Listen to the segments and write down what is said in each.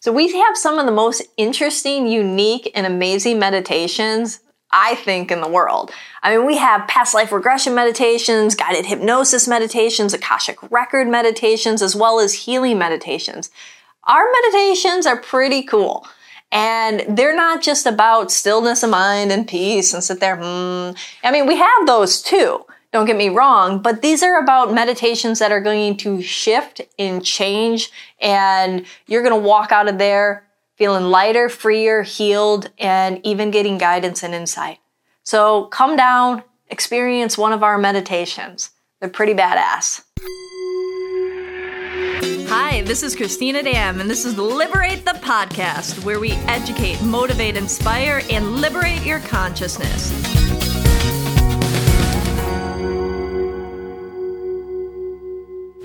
So we have some of the most interesting, unique, and amazing meditations I think, in the world. I mean, we have past life regression meditations, guided hypnosis meditations, Akashic record meditations, as well as healing meditations. Our meditations are pretty cool. And they're not just about stillness of mind and peace and sit there, hmm. I mean, we have those too. Don't get me wrong, but these are about meditations that are going to shift and change, and you're going to walk out of there feeling lighter, freer, healed, and even getting guidance and insight. So come down, experience one of our meditations. They're pretty badass. Hi, this is Cristina Dam, and this is Liberate the Podcast, where we educate, motivate, inspire, and liberate your consciousness.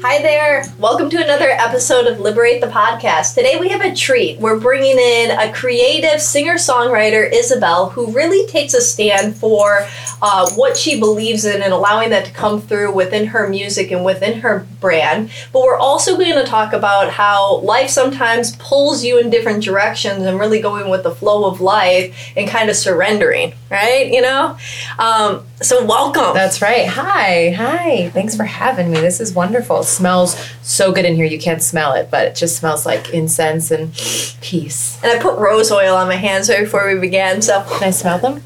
Hi there. Welcome to another episode of Liberate the Podcast. Today we have a treat. We're bringing in a creative singer songwriter, Isabelle, who really takes a stand for uh, what she believes in and allowing that to come through within her music and within her brand. But we're also going to talk about how life sometimes pulls you in different directions and really going with the flow of life and kind of surrendering, right? You know? Um, so, welcome. That's right. Hi. Hi. Thanks for having me. This is wonderful smells so good in here. You can't smell it, but it just smells like incense and peace. And I put rose oil on my hands right before we began. So can I smell them?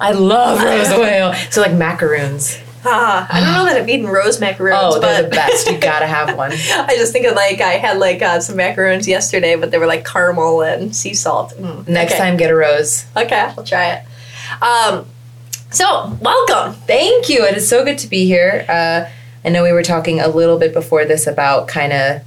I love rose oil. So like macaroons. Ah, I don't know that I've eaten rose macaroons. Oh, they're the best. You gotta have one. I just think of like I had like uh, some macaroons yesterday, but they were like caramel and sea salt. Mm. Next okay. time, get a rose. Okay, I'll try it. Um, so welcome. Thank you. It is so good to be here. Uh, I know we were talking a little bit before this about kind of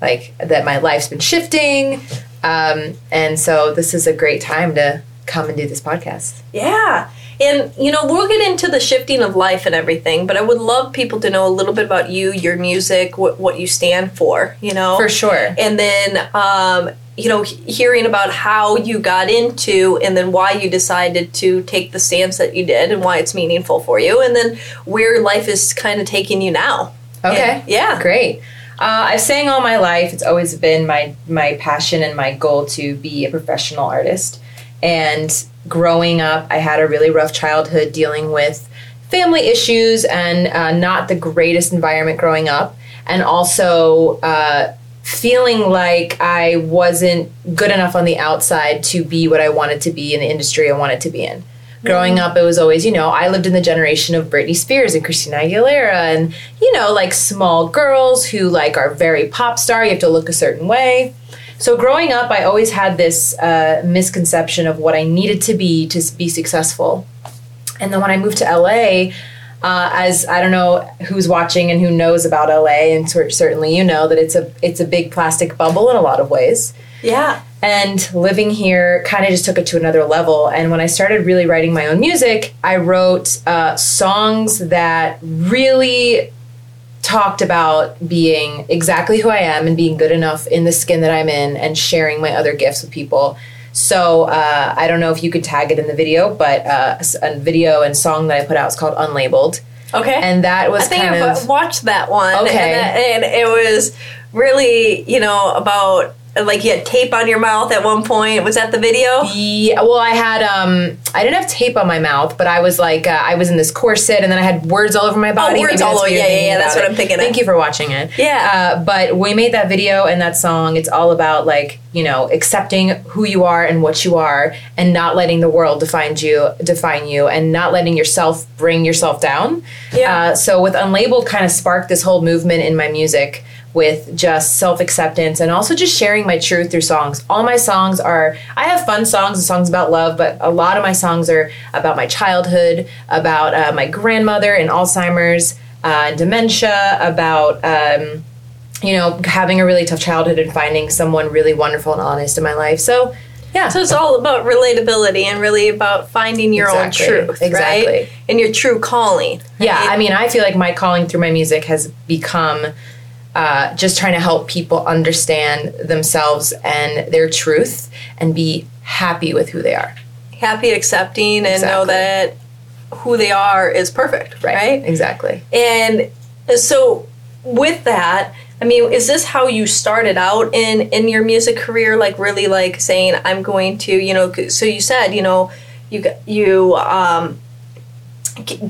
like that my life's been shifting. Um, and so this is a great time to come and do this podcast. Yeah. And, you know, we'll get into the shifting of life and everything, but I would love people to know a little bit about you, your music, what, what you stand for, you know? For sure. And then, um, you know, hearing about how you got into and then why you decided to take the stance that you did and why it's meaningful for you, and then where life is kind of taking you now. Okay. And, yeah. Great. Uh, I've sang all my life. It's always been my my passion and my goal to be a professional artist. And growing up, I had a really rough childhood dealing with family issues and uh, not the greatest environment growing up, and also uh, feeling like I wasn't good enough on the outside to be what I wanted to be in the industry I wanted to be in. Growing mm-hmm. up, it was always, you know, I lived in the generation of Britney Spears and Christina Aguilera and, you know, like small girls who like are very pop star, you have to look a certain way. So growing up, I always had this uh, misconception of what I needed to be to be successful. And then when I moved to LA, uh, as I don't know who's watching and who knows about LA, and certainly you know that it's a it's a big plastic bubble in a lot of ways. Yeah. And living here kind of just took it to another level. And when I started really writing my own music, I wrote uh, songs that really talked about being exactly who I am and being good enough in the skin that I'm in and sharing my other gifts with people so uh, I don't know if you could tag it in the video, but uh, a video and song that I put out is called Unlabeled. Okay. And that was I think kind of watched that one. Okay. And, and it was really, you know, about like you had tape on your mouth at one point. Was that the video? Yeah. Well, I had um, I didn't have tape on my mouth, but I was like, uh, I was in this corset, and then I had words all over my body. Oh, words all over. Yeah, yeah, yeah. That's what I'm thinking. Thank of. you for watching it. Yeah. Uh, but we made that video and that song. It's all about like you know accepting who you are and what you are, and not letting the world define you, define you, and not letting yourself bring yourself down. Yeah. Uh, so with Unlabeled, kind of sparked this whole movement in my music with just self acceptance and also just sharing my truth through songs. All my songs are, I have fun songs and songs about love, but a lot of my songs are about my childhood, about uh, my grandmother and Alzheimer's, uh, dementia, about, um, you know, having a really tough childhood and finding someone really wonderful and honest in my life. So, yeah. So it's all about relatability and really about finding your exactly. own truth, exactly. right? And your true calling. Right? Yeah, I mean, I feel like my calling through my music has become uh, just trying to help people understand themselves and their truth and be happy with who they are. Happy, accepting, and know that who they are is perfect, right? right? Exactly. And so, with that, I mean, is this how you started out in in your music career? Like really, like saying, "I'm going to," you know. So you said, you know, you you um,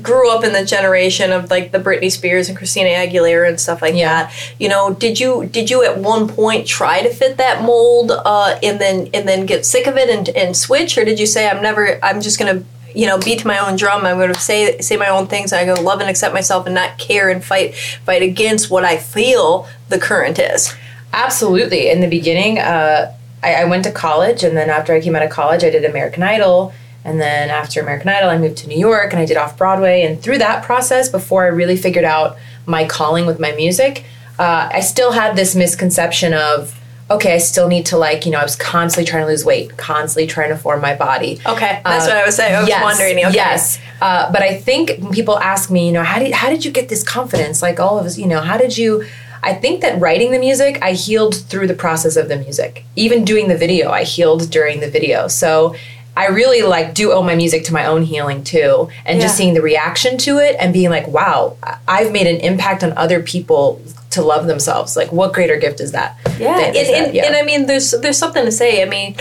grew up in the generation of like the Britney Spears and Christina Aguilera and stuff like Yeah. that. You know, did you did you at one point try to fit that mold uh, and then and then get sick of it and and switch, or did you say, "I'm never, I'm just gonna." You know, beat my own drum. I'm going to say say my own things. I go love and accept myself, and not care and fight fight against what I feel the current is. Absolutely. In the beginning, uh, I, I went to college, and then after I came out of college, I did American Idol. And then after American Idol, I moved to New York and I did off Broadway. And through that process, before I really figured out my calling with my music, uh, I still had this misconception of, okay, I still need to, like, you know, I was constantly trying to lose weight, constantly trying to form my body. Okay, that's Uh, what I was saying. I was yes, wondering. Okay. Yes, uh, but I think when people ask me, you know, how did how did you get this confidence? Like all of us, you know, how did you? I think that writing the music, I healed through the process of the music. Even doing the video, I healed during the video. So I really like do owe my music to my own healing too, and just seeing the reaction to it and being like, wow, I've made an impact on other people to love themselves. Like, what greater gift is that? Yeah, and, is that? and, and I mean, there's there's something to say. I mean,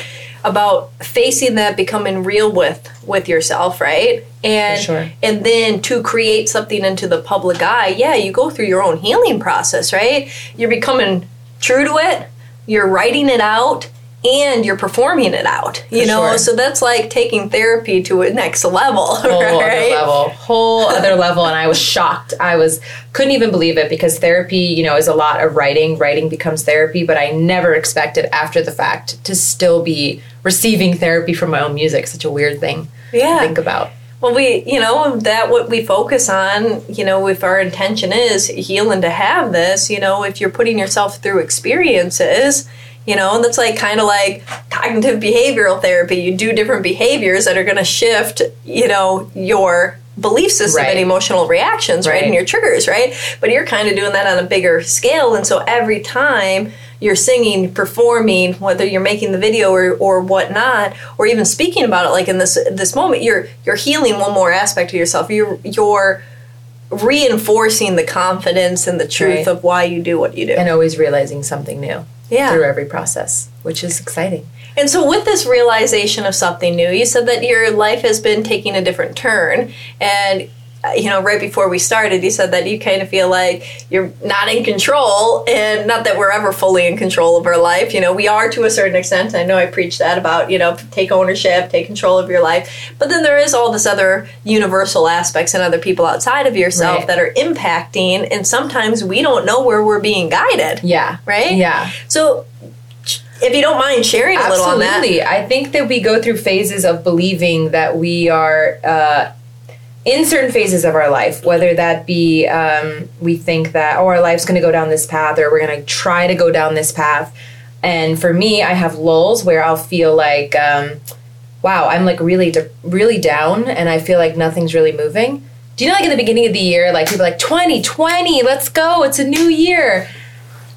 about facing that, becoming real with with yourself, right? And sure. and then to create something into the public eye. Yeah, you go through your own healing process, right? You're becoming true to it. You're writing it out. And you're performing it out, you For know. sure. So that's like taking therapy to a next level, whole other level whole other level and i was shocked i was couldn't even believe it because therapy you know is a lot of writing writing becomes therapy but i never expected after the fact to still be receiving therapy from my own music such a weird thing Yeah. to think about Well, we, you know, that what we focus on, you know, if our intention is healing to have this, you know, if you're putting yourself through experiences, you know, and that's like kind of like cognitive behavioral therapy. You do different behaviors that are going to shift, you know, your belief system Right. and emotional reactions, right? Right. And your triggers, right? But you're kind of doing that on a bigger scale. And so every time you're singing, performing, whether you're making the video or, or whatnot, or even speaking about it, like in this this moment, you're you're healing one more aspect of yourself. You're you're reinforcing the confidence and the truth Right. of why you do what you do. and always realizing something new Yeah. through every process which is exciting And so, with this realization of something new, you said that your life has been taking a different turn. And, you know, right before we started, you said that you kind of feel like you're not in control. And not that we're ever fully in control of our life. You know, we are to a certain extent. I know I preach that about, you know, take ownership, take control of your life. But then there is all this other universal aspects and other people outside of yourself Right. that are impacting. And sometimes we don't know where we're being guided. yeah Right? yeah So, if you don't mind sharing a little on that. Absolutely. I think that we go through phases of believing that we are uh, in certain phases of our life, whether that be um, we think that, oh, our life's going to go down this path or we're going to try to go down this path. And for me, I have lulls where I'll feel like, um, wow, I'm like really, de- really down and I feel like nothing's really moving. Do you know, like in the beginning of the year, like people like 2020, let's go, it's a new year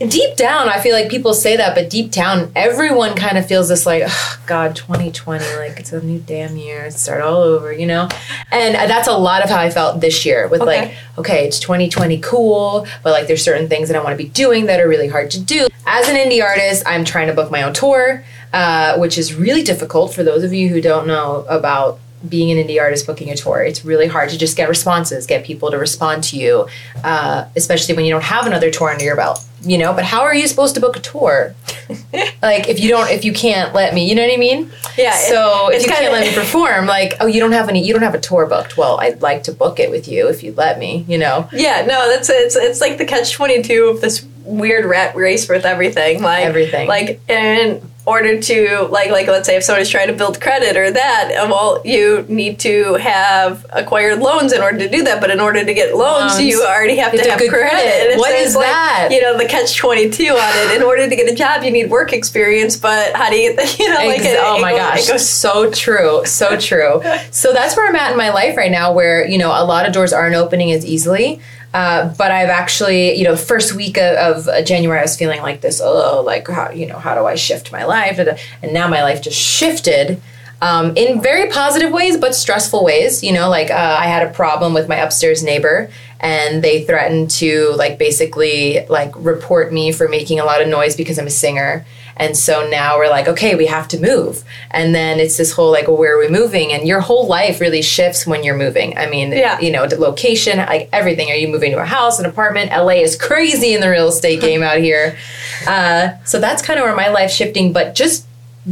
deep down, I feel like people say that, but deep down, everyone kind of feels this like, "Ugh, God, 2020, like it's a new damn year, start all over, you know? And that's a lot of how I felt this year with Okay. like, okay, it's 2020, cool, but like there's certain things that I want to be doing that are really hard to do. As an indie artist, I'm trying to book my own tour, uh, which is really difficult for those of you who don't know about being an indie artist booking a tour it's really hard to just get responses get people to respond to you uh, especially when you don't have another tour under your belt you know but how are you supposed to book a tour like if you don't if you can't let me you know what i mean Yeah, so it- if you kinda- can't let me perform like oh you don't have any you don't have a tour booked well i'd like to book it with you if you'd let me you know Yeah, no, that's it's it's like the catch twenty two of this weird rat race with everything. Like Everything. Like in order to like like let's say if somebody's trying to build credit or that, uh, well, you need to have acquired loans in order to do that. But in order to get loans, Loans. you already have You to have have to have good credit. credit. What is like, that? You know the catch twenty two on it. In order to get a job, you need work experience. But how do you you know like Ex- it, oh my gosh, it goes so true, so true. So that's where I'm at in my life right now, where you know a lot of doors aren't opening as easily. Uh, but I've actually, you know, first week of, of January, I was feeling like this. Oh, like how you know, how do I shift my life? And now my life just shifted. um, in very positive ways, but stressful ways. You know, like uh, I had a problem with my upstairs neighbor, and they threatened to like basically like report me for making a lot of noise because I'm a singer. And so now we're like, okay, we have to move. And then it's this whole like, well, where are we moving? And your whole life really shifts when you're moving. I mean, Yeah. you know, the location, like everything. Are you moving to a house, an apartment? LA is crazy in the real estate game out here. Uh, so that's kind of where my life's shifting. But just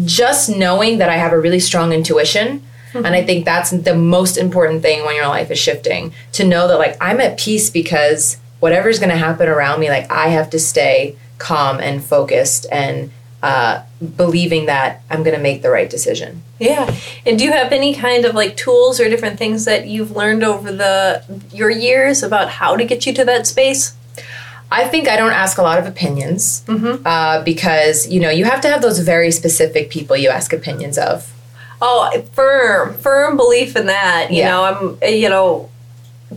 just knowing that I have a really strong intuition. And I think that's the most important thing when your life is shifting to know that, like, I'm at peace because whatever's going to happen around me, like, I have to stay calm and focused and uh, believing that I'm going to make the right decision. Yeah. And do you have any kind of like tools or different things that you've learned over the your years about how to get you to that space? I think I don't ask a lot of opinions uh, because, you know, you have to have those very specific people you ask opinions of. Oh, firm, firm belief in that. You Yeah. know, I'm, you know,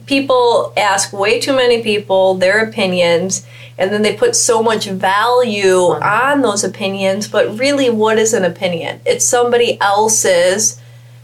people ask way too many people their opinions, and then they put so much value on those opinions. But really, what is an opinion? It's somebody else's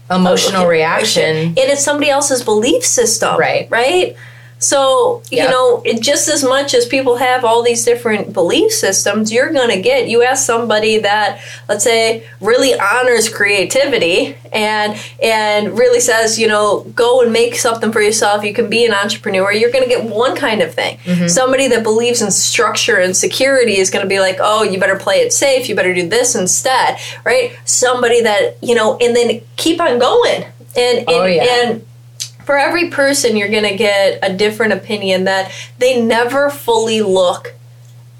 Emotional reaction. and it's somebody else's belief system. Right. Right. So, you Yep. know, it, just as much as people have all these different belief systems, you're going to get, you ask somebody that, let's say, really honors creativity and, and really says, you know, go and make something for yourself. You can be an entrepreneur. You're going to get one kind of thing. Mm-hmm. Somebody that believes in structure and security is going to be like, oh, you better play it safe. You better do this instead. Right. Somebody that, you know, and then keep on going. And, and, Oh, yeah. and for every person you're going to get a different opinion that they never fully look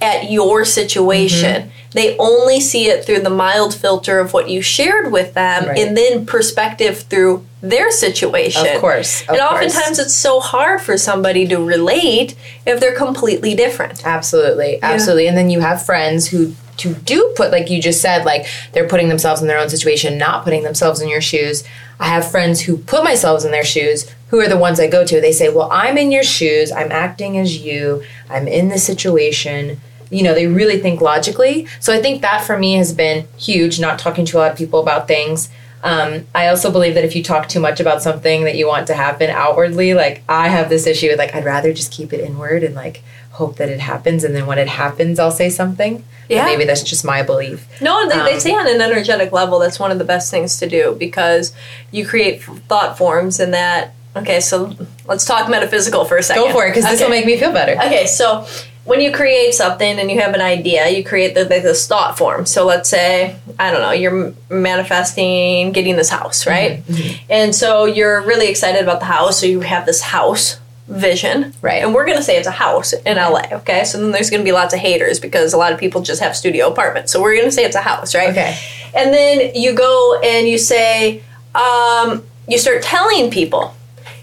at your situation Mm-hmm. they only see it through the mild filter of what you shared with them Right. and then perspective through their situation Of course, of and course. oftentimes it's so hard for somebody to relate if they're completely different Absolutely, absolutely. And then you have friends who to do put like you just said, like they're putting themselves in their own situation, not putting themselves in your shoes. I have friends who put myself in their shoes, who are the ones I go to. They say, "Well, I'm in your shoes. I'm acting as you. I'm in this situation." You know, they really think logically. So I think that for me has been huge. Not talking to a lot of people about things. Um, I also believe that if you talk too much about something that you want to happen outwardly, like I have this issue with like I'd rather just keep it inward and like hope that it happens, and then when it happens, I'll say something. But Yeah. maybe that's just my belief. No, they, they Um, say on an energetic level that's one of the best things to do because you create thought forms and that. Okay, so let's talk metaphysical for a second. Go for it, because this will make me feel better. Okay, so when you create something and you have an idea, you create the, the, this thought form. So let's say, I don't know, you're manifesting getting this house, right? Mm-hmm, And so you're really excited about the house, so you have this house vision. Right. And we're going to say it's a house in LA, okay? So then there's going to be lots of haters because a lot of people just have studio apartments. So we're going to say it's a house, right? Okay. And then you go and you say, um, you start telling people.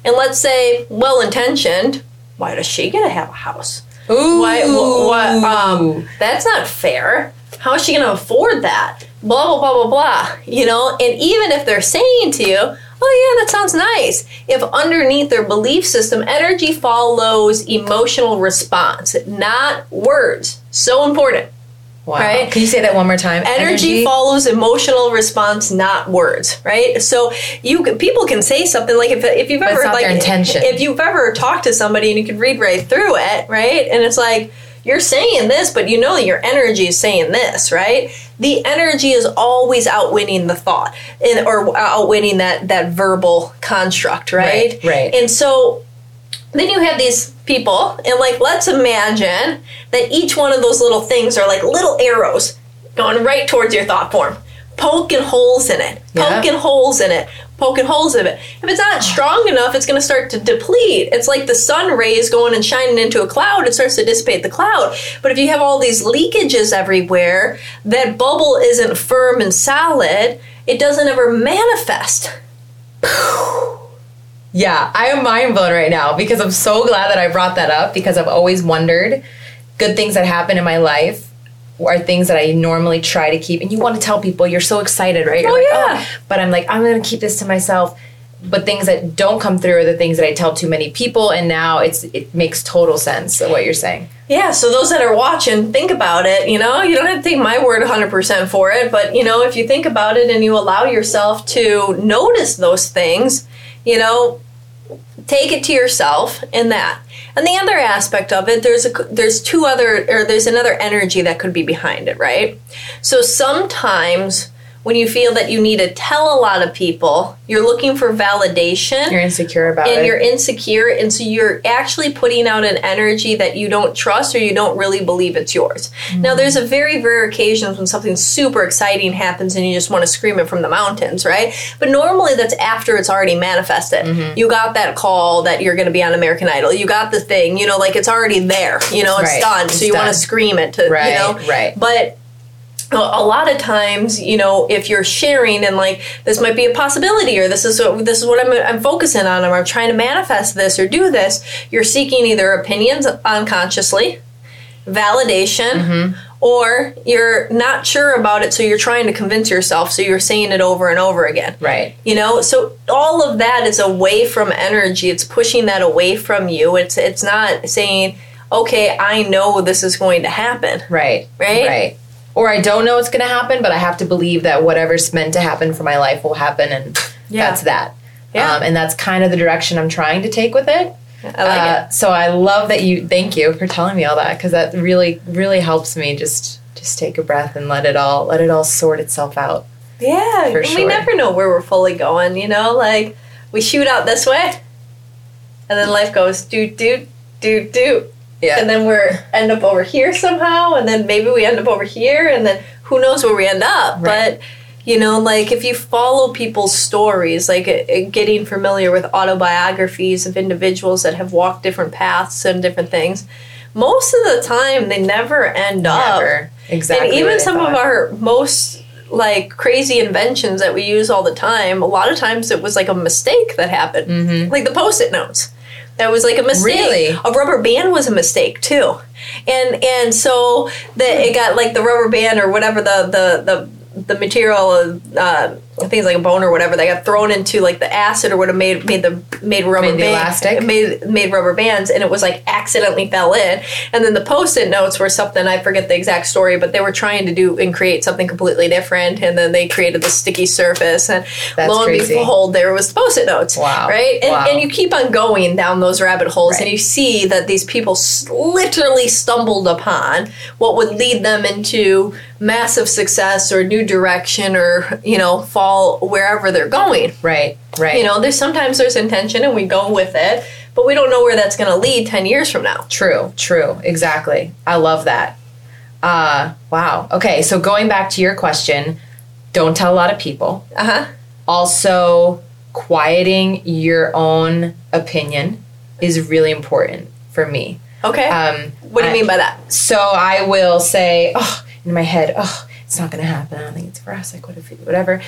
And let's say, well intentioned, why does she get to have a house? Ooh. Why? Um, that's not fair. How is she going to afford that? Blah blah blah blah blah. You know, and even if they're saying to you, "Oh yeah, that sounds nice," if underneath their belief system, energy follows emotional response, not words. So important. wow. right? Can you say that one more time? Energy, follows emotional response, not words, right? So you people can say something like if, if you've ever like intention. if you've ever talked to somebody and you can read right through it, right? And it's like you're saying this, but you know that your energy is saying this, right? The energy is always outwinning the thought, and, or outwinning that that verbal construct, right? Right, right. And so then you have these people, and like, let's imagine that each one of those little things are like little arrows going right towards your thought form, poking holes in it, Yeah. poking holes in it, poking holes in it. If it's not strong enough, it's going to start to deplete. It's like the sun rays going and shining into a cloud, it starts to dissipate the cloud. But if you have all these leakages everywhere, that bubble isn't firm and solid, it doesn't ever manifest. Yeah, I am mind blown right now because I'm so glad that I brought that up because I've always wondered good things that happen in my life are things that I normally try to keep. And you want to tell people you're so excited, right? You're Oh, like, yeah. Oh, but I'm like, I'm going to keep this to myself. but things that don't come through are the things that I tell too many people, and now it's it makes total sense of what you're saying. Yeah, so those that are watching, think about it. You know, you don't have to take my word 100% for it, but you know, if you think about it and you allow yourself to notice those things, you know, take it to yourself in that. And the other aspect of it, there's a there's two other or there's another energy that could be behind it, right? So sometimes when you feel that you need to tell a lot of people, you're looking for validation. You're insecure about and it. And you're insecure, and so you're actually putting out an energy that you don't trust or you don't really believe it's yours. Mm-hmm. Now, there's a very rare occasions when something super exciting happens and you just want to scream it from the mountains, right? But normally that's after it's already manifested. Mm-hmm. You got that call that you're going to be on American Idol. You got the thing, you know, like it's already there. You know, it's Right. done. It's so you want to scream it to, Right, you know, right. But a lot of times, you know, if you're sharing and like this might be a possibility, or this is what, this is what I'm, I'm focusing on, or I'm trying to manifest this or do this, you're seeking either opinions unconsciously, validation, Mm-hmm. or you're not sure about it, so you're trying to convince yourself, so you're saying it over and over again. right. You know, so all of that is away from energy. It's pushing that away from you. It's it's not saying, okay, I know this is going to happen. Right. Right? Right. Or I don't know what's going to happen, but I have to believe that whatever's meant to happen for my life will happen, and Yeah. that's that. Yeah. Um, and that's kind of the direction I'm trying to take with it. I like Uh, So I love that you. Thank you for telling me all that because that really, really helps me just just take a breath and let it all let it all sort itself out. Yeah, For and we never know where we're fully going. You know, like we shoot out this way, and then life goes do do do do, Yeah. and then we're end up over here somehow, and then maybe we end up over here, and then who knows where we end up. Right. But you know, like if you follow people's stories, like uh, getting familiar with autobiographies of individuals that have walked different paths and different things, most of the time they never end up. Never. Exactly. And even some of our most like crazy inventions that we use all the time, a lot of times it was like a mistake that happened. Like the post-it notes. That was like a mistake. Really? A rubber band was a mistake too. And and so that it got like the rubber band or whatever the the the the material, uh, I think it's like a bone or whatever. They got thrown into like the acid or would have made made the made rubber Made the band- elastic? made made rubber bands, and it was like accidentally fell in. And then the post-it notes were something I forget the exact story, but they were trying to do and create something completely different. And then they created the sticky surface, and That's lo and crazy. behold, there was the post-it notes. Wow. Right, and, Wow. and you keep on going down those rabbit holes, and you see that these people literally stumbled upon what would lead them into massive success or new direction or you know fall wherever they're going Right. Right. you know there's sometimes there's intention and we go with it but we don't know where that's going to lead 10 years from now True, true, exactly. I love that. Uh, wow. Okay, so going back to your question, don't tell a lot of people. uh-huh Also, quieting your own opinion is really important for me. okay Um, what do you I- mean by that So I will say, oh, in my head, oh, it's not going to happen. I don't think it's for us. Like, what if, whatever.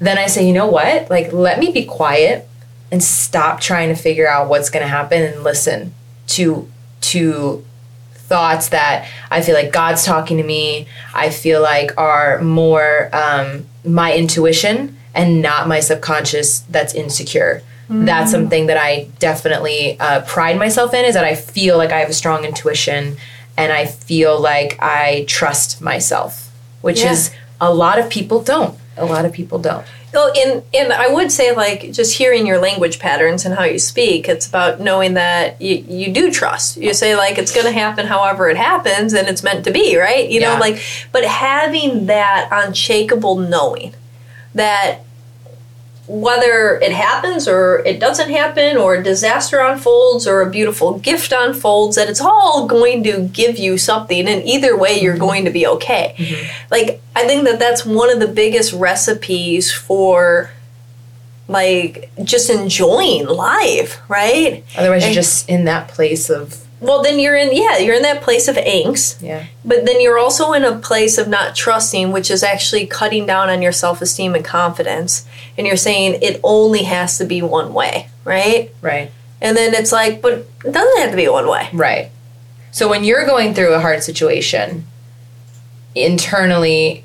Then I say, you know what? Like, let me be quiet and stop trying to figure out what's going to happen and listen to to thoughts that I feel like God's talking to me. I feel like are more um, my intuition and not my subconscious that's insecure. That's something that I definitely uh, pride myself in is that I feel like I have a strong intuition and I feel like I trust myself, which Yeah. is a lot of people don't. A lot of people don't. well and and i would say like just hearing your language patterns and how you speak it's about knowing that you, you do trust. You say like it's going to happen however it happens and it's meant to be right? You know like but having that unshakable knowing that whether it happens or it doesn't happen or a disaster unfolds or a beautiful gift unfolds that it's all going to give you something. And either way you're mm-hmm. going to be okay. Mm-hmm. Like i think that that's one of the biggest recipes for like just enjoying life right? Otherwise, you're just in that place of well then you're in yeah you're in that place of angst yeah, but then you're also in a place of not trusting, which is actually cutting down on your self esteem and confidence. And you're saying it only has to be one way, right? right, And then it's like, but it doesn't have to be one way. right. So when you're going through a hard situation, internally,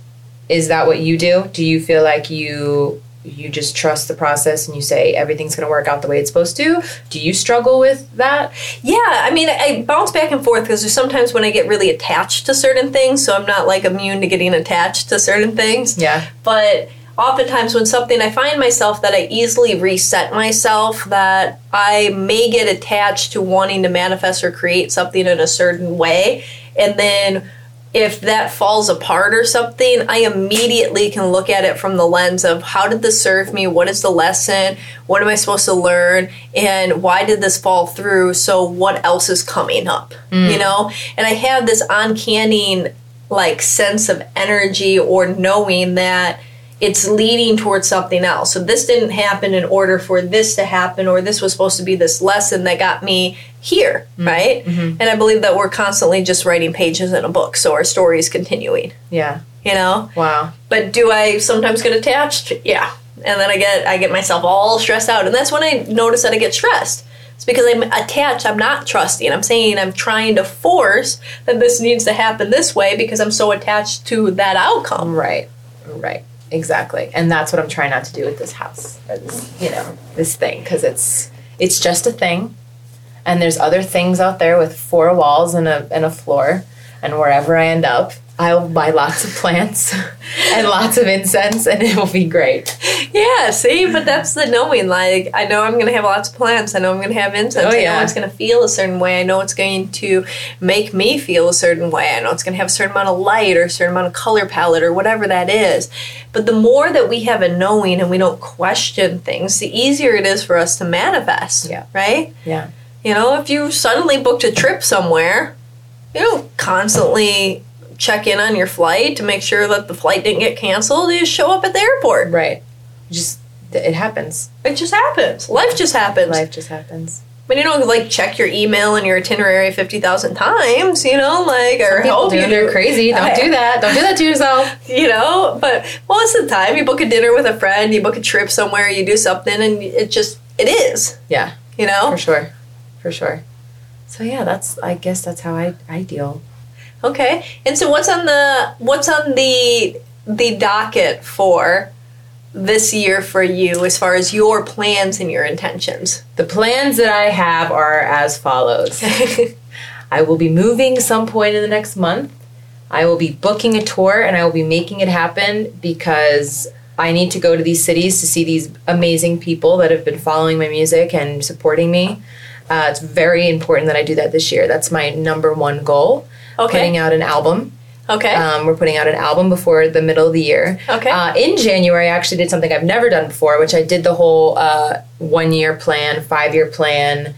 is that what you do? Do you feel like you you just trust the process and you say everything's going to work out the way it's supposed to? Do you struggle with that? Yeah, I mean, I bounce back and forth because there's sometimes when I get really attached to certain things, so I'm not like immune to getting attached to certain things. Yeah. But oftentimes when something I find myself that I easily reset myself, that I may get attached to wanting to manifest or create something in a certain way, and then if that falls apart or something, I immediately can look at it from the lens of how did this serve me? What is the lesson? What am I supposed to learn? And why did this fall through? So, what else is coming up? You mm. know? And I have this uncanny, like, sense of energy or knowing that it's leading towards something else. So this didn't happen in order for this to happen, or this was supposed to be this lesson that got me here, mm-hmm. right? Mm-hmm. And I believe that we're constantly just writing pages in a book, so our story is continuing, Yeah. you know? Wow. But do I sometimes get attached? Yeah. And then I get I get myself all stressed out. And that's when I notice that I get stressed. It's because I'm attached, I'm not trusting. I'm saying I'm trying to force that this needs to happen this way because I'm so attached to that outcome. Right. Right. Exactly. And that's what I'm trying not to do with this house. This, you know, this thing cuz it's it's just a thing. And there's other things out there with four walls and a and a floor and wherever I end up, I'll buy lots of plants and lots of incense and it will be great. Yeah, see, but that's the knowing. Like, I know I'm going to have lots of plants. I know I'm going to have incense. Oh, yeah. I know it's going to feel a certain way. I know it's going to make me feel a certain way. I know it's going to have a certain amount of light or a certain amount of color palette or whatever that is. But the more that we have a knowing and we don't question things, the easier it is for us to manifest. Yeah. Right? Yeah. You know, if you suddenly booked a trip somewhere, you don't constantly check in on your flight to make sure that the flight didn't get canceled. You just show up at the airport. Right. Just it happens. It just happens. Life just happens. Life just happens. But you don't like check your email and your itinerary fifty thousand times, you know, like or People hope do. you They're crazy. Don't do that. Don't do that to yourself. You know, but most of the time you book a dinner with a friend, you book a trip somewhere, you do something, and it just it is. Yeah. You know. For sure. For sure. So yeah, that's I guess that's how I, I deal. Okay. And so what's on the what's on the the docket for this year for you as far as your plans and your intentions? The plans that I have are as follows. I will be moving some point in the next month. I will be booking a tour and I will be making it happen because I need to go to these cities to see these amazing people that have been following my music and supporting me. Uh, it's very important that I do that this year. That's my number one goal. Okay. Putting out an album. Okay. Um, we're putting out an album before the middle of the year. Okay. Uh, in January, I actually did something I've never done before, which I did the whole uh, one year plan, five year plan.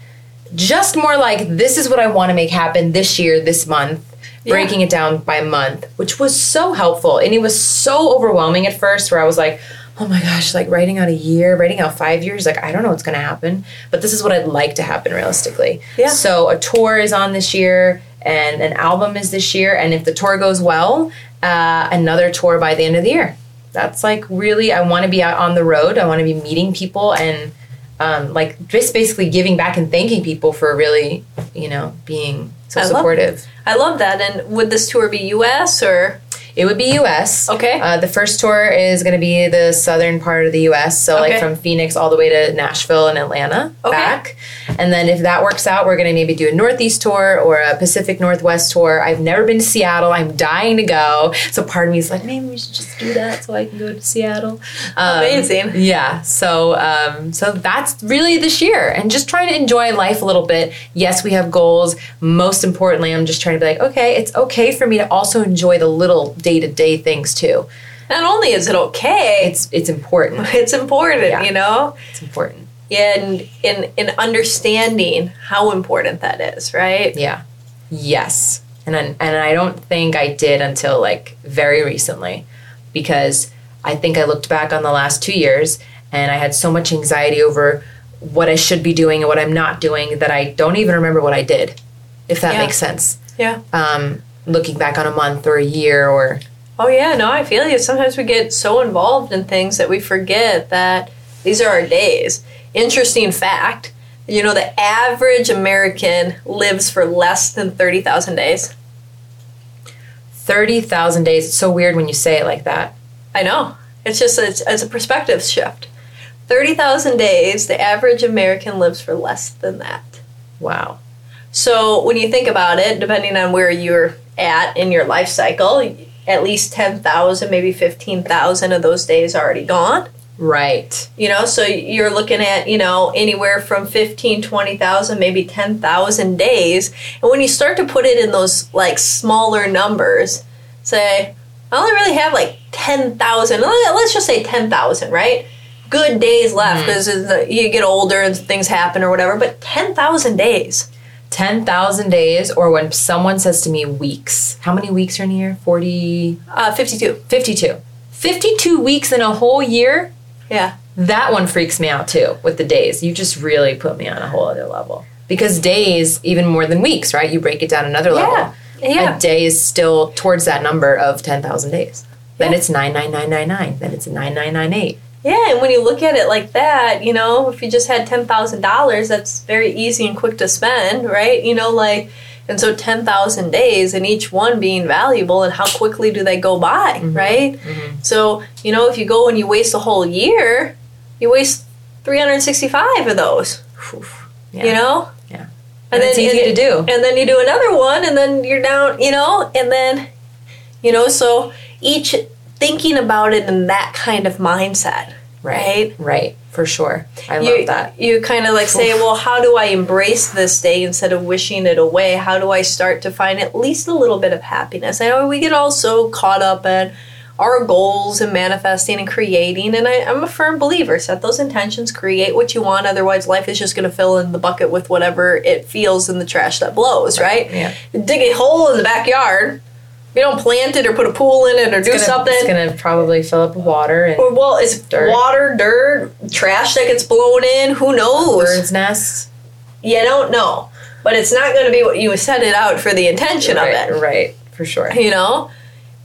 Just more like this is what I want to make happen this year, this month, breaking it down by month, which was so helpful. And it was so overwhelming at first, where I was like, oh my gosh, like writing out a year, writing out five years, like I don't know what's going to happen, but this is what I'd like to happen realistically. Yeah. So a tour is on this year, and an album is this year, and if the tour goes well, uh, another tour by the end of the year. That's like really, I want to be out on the road. I want to be meeting people and um, like just basically giving back and thanking people for really, you know, being so I love supportive. I love that. And would this tour be US or It would be U.S. Okay. Uh, the first tour is going to be the southern part of the U.S. So Okay. like from Phoenix all the way to Nashville and Atlanta Okay. back. And then if that works out, we're going to maybe do a Northeast tour or a Pacific Northwest tour. I've never been to Seattle. I'm dying to go. So part of me is like, maybe we should just do that so I can go to Seattle. Um, Amazing. Yeah. So um, so that's really this year, and just trying to enjoy life a little bit. Yes, we have goals. Most importantly, I'm just trying to be like, okay, it's okay for me to also enjoy the little day to day things too. not only is it okay, It's it's important. it's important, Yeah. you know? It's important. And in in understanding how important that is, right? Yeah. Yes. And I, and I don't think I did until like very recently because I think I looked back on the last 2 years and I had so much anxiety over what I should be doing and what I'm not doing that I don't even remember what I did. If that Yeah. makes sense. Yeah. Um looking back on a month or a year or Oh yeah, no, I feel you. Sometimes we get so involved in things that we forget that these are our days. Interesting fact, you know the average American lives for less than 30,000 days. 30,000 days. It's so weird when you say it like that. I know. It's just it's, it's a perspective shift. Thirty thousand days. The average American lives for less than that. Wow. So when you think about it, depending on where you're at in your life cycle, at least ten thousand, maybe fifteen thousand of those days are already gone. Right. You know, so you're looking at, you know, anywhere from 15, 20,000, maybe 10,000 days. And when you start to put it in those like smaller numbers, say, I only really have like 10,000, let's just say 10,000, right? Good days left because you get older and things happen or whatever, but 10,000 days. 10,000 days, or when someone says to me weeks, how many weeks are in a year? 40, Uh, 52. 52. 52 weeks in a whole year? Yeah. That one freaks me out too with the days. You just really put me on a whole other level. Because days, even more than weeks, right? You break it down another level. Yeah. yeah. A day is still towards that number of 10,000 days. Then Yeah. it's 99999. Then it's 9998. Yeah, and when you look at it like that, you know, if you just had ten thousand dollars, that's very easy and quick to spend, right? You know, like, and so ten thousand days, and each one being valuable, and how quickly do they go by, mm-hmm. right? Mm-hmm. So you know, if you go and you waste a whole year, you waste three hundred sixty-five of those. Yeah. You know, Yeah. And it's easy and, to do. And then you do another one, and then you're down, you know, and then, you know, so each thinking about it in that kind of mindset, right? Right. For sure. I love you, that. You kind of like say, well, how do I embrace this day instead of wishing it away? How do I start to find at least a little bit of happiness? I know we get all so caught up in our goals and manifesting and creating, and I, I'm a firm believer. Set those intentions, create what you want. Otherwise, life is just going to fill in the bucket with whatever it feels in the trash that blows, right? Yeah. Dig a hole in the backyard. You don't plant it or put a pool in it or do gonna- something, It's going to probably fill up with water and or well, it's Dirt. water, dirt, trash that gets blown in. Who knows? bird's nests. You don't know, but it's not going to be what you set it out for the intention right, of it. Right. For sure. You know,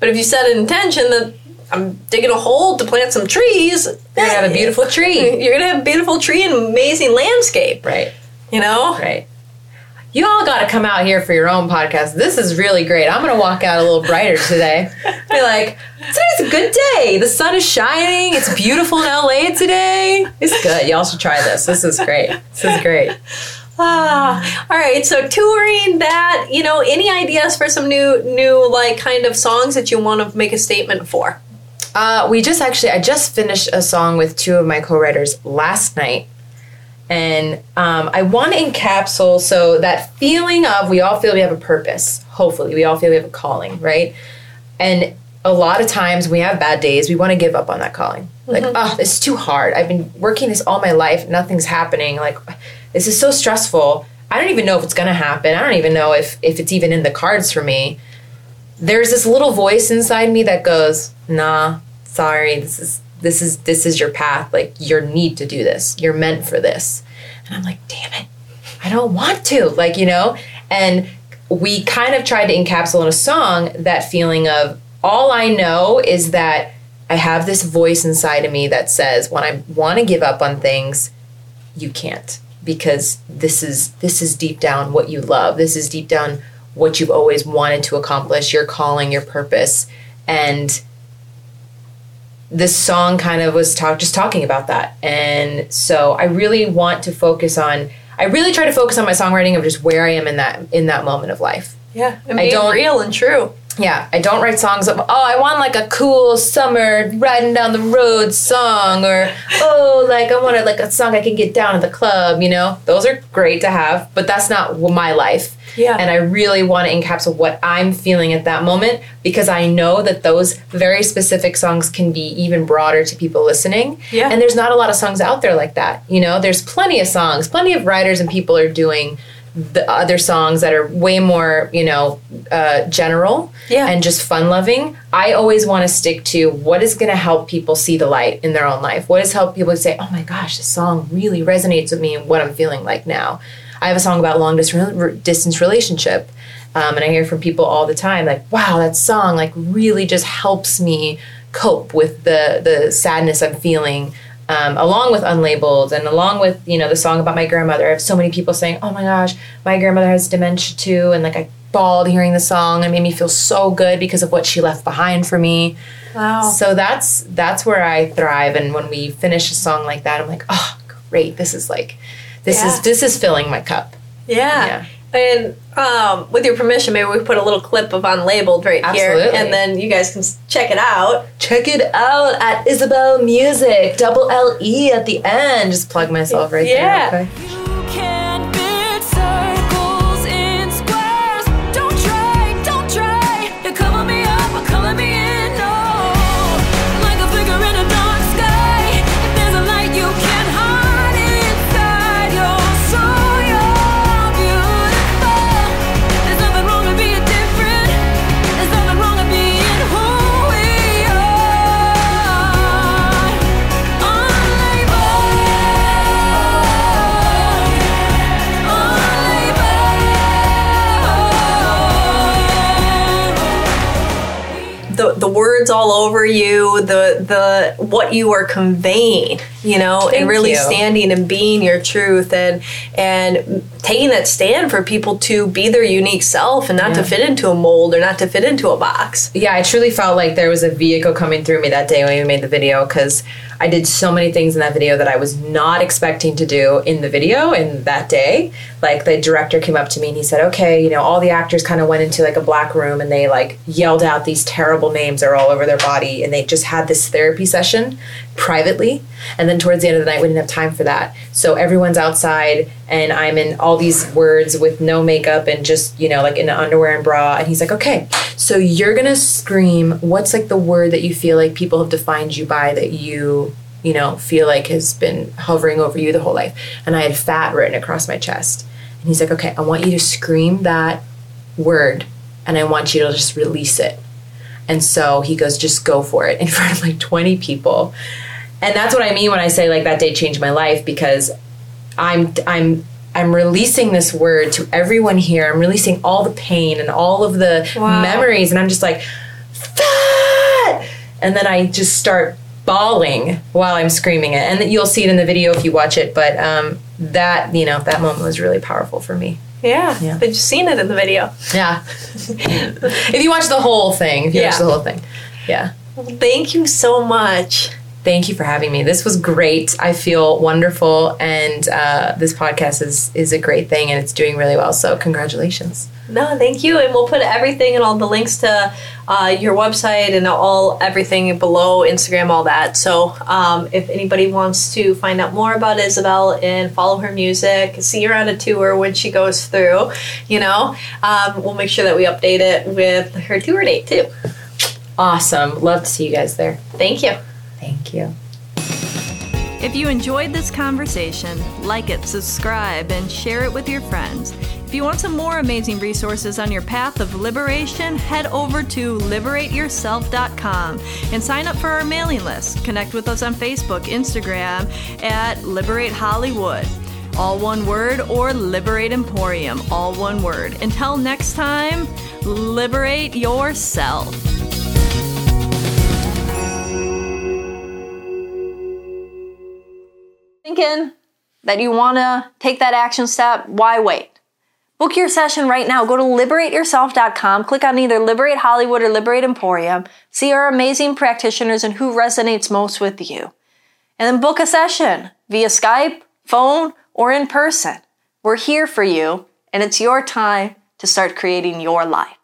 but if you set an intention that I'm digging a hole to plant some trees, You're going to have a eh, beautiful tree. You're gonna have a beautiful tree and amazing landscape. Right. You know, Right. You all got to come out here for your own podcast. This is really great. I'm going to walk out a little brighter today. Be like, today's a good day. The sun is shining. It's beautiful in LA today. It's good. Y'all should try this. This is great. This is great. Ah, all right. So touring that, you know, any ideas for some new, new like kind of songs that you want to make a statement for? Uh, we just actually, I just finished a song with two of my co-writers last night, and um, I want to encapsulate so that feeling of we all feel we have a purpose. Hopefully, we all feel we have a calling, right? And a lot of times we have bad days. We want to give up on that calling. Like, oh, it's too hard. I've been working this all my life. Nothing's happening. Like, this is so stressful. I don't even know if it's going to happen. I don't even know if if it's even in the cards for me there's this little voice inside me that goes, "Nah, sorry. This is this is this is your path. Like you need to do this. You're meant for this." And I'm like, "Damn it. I don't want to." Like, you know? And we kind of tried to encapsulate in a song that feeling of all I know is that I have this voice inside of me that says when I want to give up on things, you can't because this is this is deep down what you love. This is deep down what you've always wanted to accomplish, your calling, your purpose. And this song kind of was talk just talking about that. And so I really want to focus on I really try to focus on my songwriting of just where I am in that in that moment of life. Yeah, and I being don't- real and true. Yeah, I don't write songs of, oh, I want like a cool summer riding down the road song, or oh, like I want like a song I can get down at the club, you know? Those are great to have, but that's not my life. Yeah. And I really want to encapsulate what I'm feeling at that moment because I know that those very specific songs can be even broader to people listening. Yeah. And there's not a lot of songs out there like that. You know, there's plenty of songs, plenty of writers and people are doing the other songs that are way more, you know, uh, general Yeah. and just fun loving. I always want to stick to what is going to help people see the light in their own life. What is help people say, "Oh my gosh, this song really resonates with me and what I'm feeling like now." I have a song about long distance relationship, um, and I hear from people all the time like, "Wow, that song like really just helps me cope with the the sadness I'm feeling." Um, along with unlabeled and along with you know the song about my grandmother i have so many people saying oh my gosh my grandmother has dementia too and like i bawled hearing the song and made me feel so good because of what she left behind for me Wow. So that's that's where I thrive. And when we finish a song like that, I'm like, oh, great! This is like, this Yeah. is this is filling my cup. Yeah. And um, with your permission, maybe we put a little clip of Unlabeled right here, and then you guys can check it out. Check it out at Isabelle Music, double L E at the end. Just plug myself right Yeah. there. Okay. Words all over you, the the what you are conveying, you know, Thank and really you. standing and being your truth and and taking that stand for people to be their unique self and not to fit into a mold or not to fit into a box. yeah, I truly felt like there was a vehicle coming through me that day when we made the video because I did so many things in that video that I was not expecting to do in the video in that day. Like the director came up to me and he said, "Okay, you know, all the actors kind of went into like a black room and they like yelled out these terrible names that are all over their body and they just had this therapy session privately. And then towards the end of the night, we didn't have time for that. So everyone's outside and I'm in all these words with no makeup and just, you know, like in an underwear and bra. And he's like, okay, so you're going to scream. What's like the word that you feel like people have defined you by that you, you know, feel like has been hovering over you the whole life? And I had fat written across my chest. And he's like, okay, I want you to scream that word and I want you to just release it. And so he goes, just go for it in front of like 20 people. And that's what I mean when I say like that day changed my life because I'm I'm I'm releasing this word to everyone here. I'm releasing all the pain and all of the Wow. memories and I'm just like fat and then I just start bawling while I'm screaming it. And you'll see it in the video if you watch it, but um that, you know, that moment was really powerful for me. Yeah, Yeah. they've seen it in the video. Yeah. if you watch the whole thing, if you watch the whole thing. Yeah. Thank you so much. Thank you for having me. This was great. I feel wonderful, and uh, this podcast is is a great thing, and it's doing really well. So congratulations. No, thank you, and we'll put everything and all the links to uh, your website and all everything below Instagram, all that. So, um, if anybody wants to find out more about Isabelle and follow her music, see her on a tour when she goes through, you know, um, we'll make sure that we update it with her tour date too. Awesome. Love to see you guys there. Thank you. Thank you. If you enjoyed this conversation, like it, subscribe, and share it with your friends. If you want some more amazing resources on your path of liberation, head over to liberateyourself.com and sign up for our mailing list. Connect with us on Facebook, Instagram at Liberate Hollywood. All one word, or Liberate Emporium, all one word. Until next time, liberate yourself. Thinking that you want to take that action step, why wait? Book your session right now. Go to liberateyourself.com, click on either Liberate Hollywood or Liberate Emporium, see our amazing practitioners and who resonates most with you. And then book a session via Skype, phone, or in person. We're here for you, and it's your time to start creating your life.